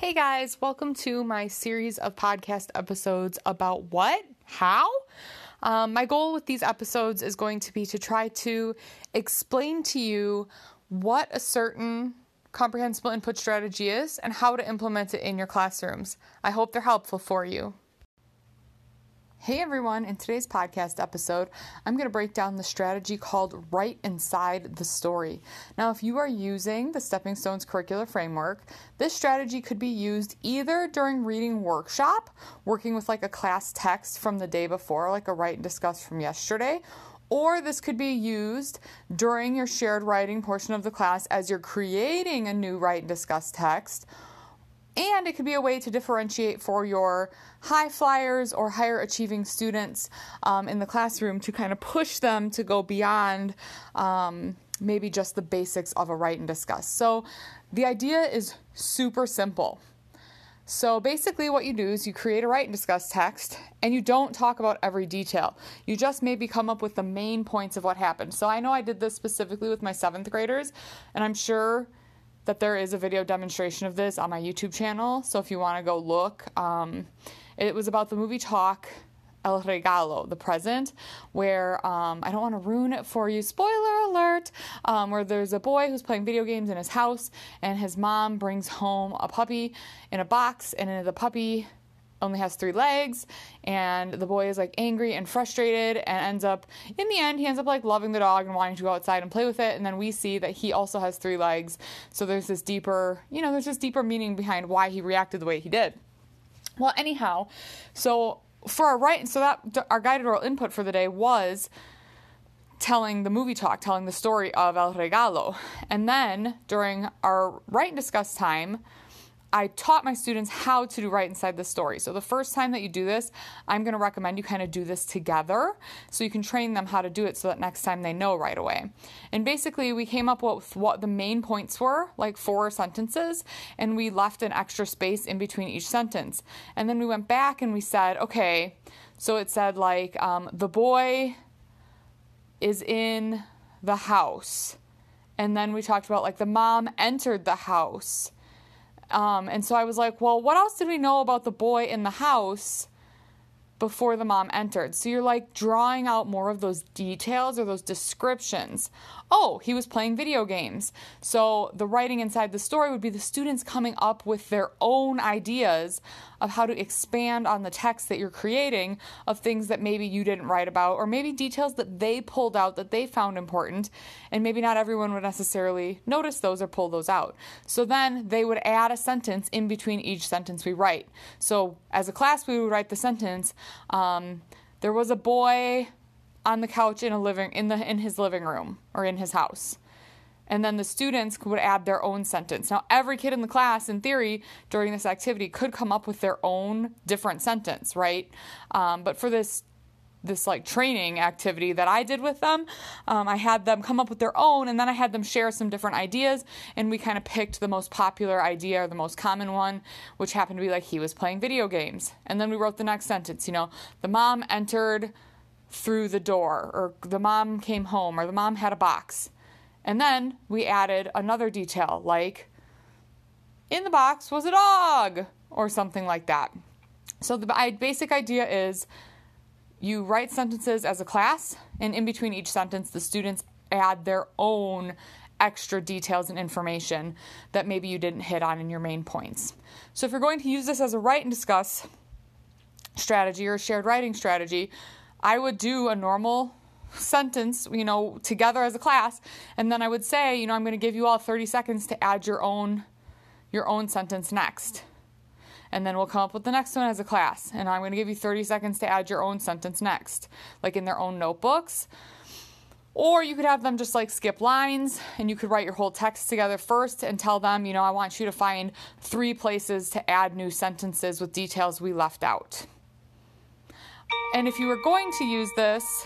Hey guys, welcome to my series of podcast episodes about what? How? Um, my goal with these episodes is going to be to try to explain to you what a certain comprehensible input strategy is and how to implement it in your classrooms. I hope they're helpful for you. Hey everyone, in today's podcast episode, I'm going to break down the strategy called Write Inside the Story. Now, if you are using the Stepping Stones curricular framework, this strategy could be used either during reading workshop, working with like a class text from the day before, like a write and discuss from yesterday, or this could be used during your shared writing portion of the class as you're creating a new write and discuss text and it could be a way to differentiate for your high flyers or higher achieving students um, in the classroom to kind of push them to go beyond um, maybe just the basics of a write and discuss. So the idea is super simple. So basically, what you do is you create a write and discuss text and you don't talk about every detail. You just maybe come up with the main points of what happened. So I know I did this specifically with my seventh graders, and I'm sure that there is a video demonstration of this on my YouTube channel. So if you want to go look, um, it was about the movie Talk. El Regalo, the present, where um, I don't want to ruin it for you. Spoiler alert! Um, where there's a boy who's playing video games in his house, and his mom brings home a puppy in a box, and the puppy only has three legs and the boy is like angry and frustrated and ends up in the end he ends up like loving the dog and wanting to go outside and play with it and then we see that he also has three legs. So there's this deeper you know there's this deeper meaning behind why he reacted the way he did. Well anyhow so for our right so that our guided oral input for the day was telling the movie talk telling the story of el regalo. And then during our write and discuss time I taught my students how to do write inside the story. So the first time that you do this, I'm going to recommend you kind of do this together so you can train them how to do it so that next time they know right away. And basically, we came up with what the main points were, like four sentences, and we left an extra space in between each sentence. And then we went back and we said, okay, so it said like um, the boy is in the house. And then we talked about like the mom entered the house um, and so I was like, well, what else did we know about the boy in the house before the mom entered? So you're like drawing out more of those details or those descriptions oh, he was playing video games. So the writing inside the story would be the students coming up with their own ideas of how to expand on the text that you're creating of things that maybe you didn't write about or maybe details that they pulled out that they found important and maybe not everyone would necessarily notice those or pull those out. So then they would add a sentence in between each sentence we write. So as a class we would write the sentence um, there was a boy on the couch in a living in the in his living room or in his house. And then the students would add their own sentence. Now, every kid in the class, in theory, during this activity, could come up with their own different sentence, right? Um, but for this this like training activity that I did with them. Um, I had them come up with their own, and then I had them share some different ideas, and we kind of picked the most popular idea or the most common one, which happened to be like he was playing video games. And then we wrote the next sentence. You know, the mom entered through the door, or the mom came home, or the mom had a box. And then we added another detail, like in the box was a dog, or something like that. So the basic idea is you write sentences as a class, and in between each sentence, the students add their own extra details and information that maybe you didn't hit on in your main points. So if you're going to use this as a write and discuss strategy or shared writing strategy, I would do a normal sentence, you know, together as a class, and then I would say, you know, I'm going to give you all 30 seconds to add your own your own sentence next. And then we'll come up with the next one as a class, and I'm going to give you 30 seconds to add your own sentence next, like in their own notebooks. Or you could have them just like skip lines and you could write your whole text together first and tell them, you know, I want you to find three places to add new sentences with details we left out. And if you were going to use this,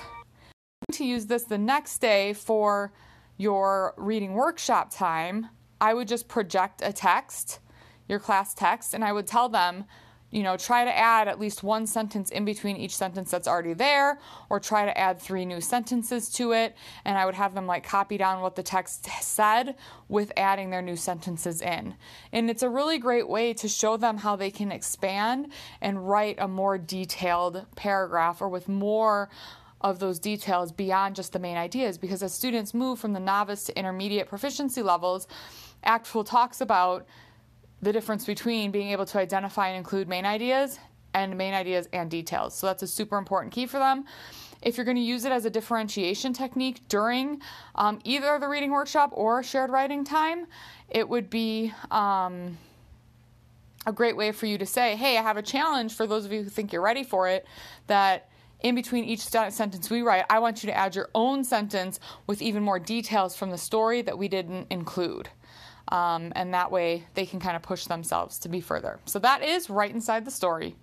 to use this the next day for your reading workshop time, I would just project a text, your class text, and I would tell them, you know, try to add at least one sentence in between each sentence that's already there, or try to add three new sentences to it. And I would have them like copy down what the text said with adding their new sentences in. And it's a really great way to show them how they can expand and write a more detailed paragraph or with more of those details beyond just the main ideas because as students move from the novice to intermediate proficiency levels, ACTFL talks about the difference between being able to identify and include main ideas and main ideas and details. So that's a super important key for them. If you're going to use it as a differentiation technique during um, either the reading workshop or shared writing time, it would be um, a great way for you to say, hey, I have a challenge for those of you who think you're ready for it that in between each sentence we write, I want you to add your own sentence with even more details from the story that we didn't include. Um, and that way they can kind of push themselves to be further. So that is write inside the story.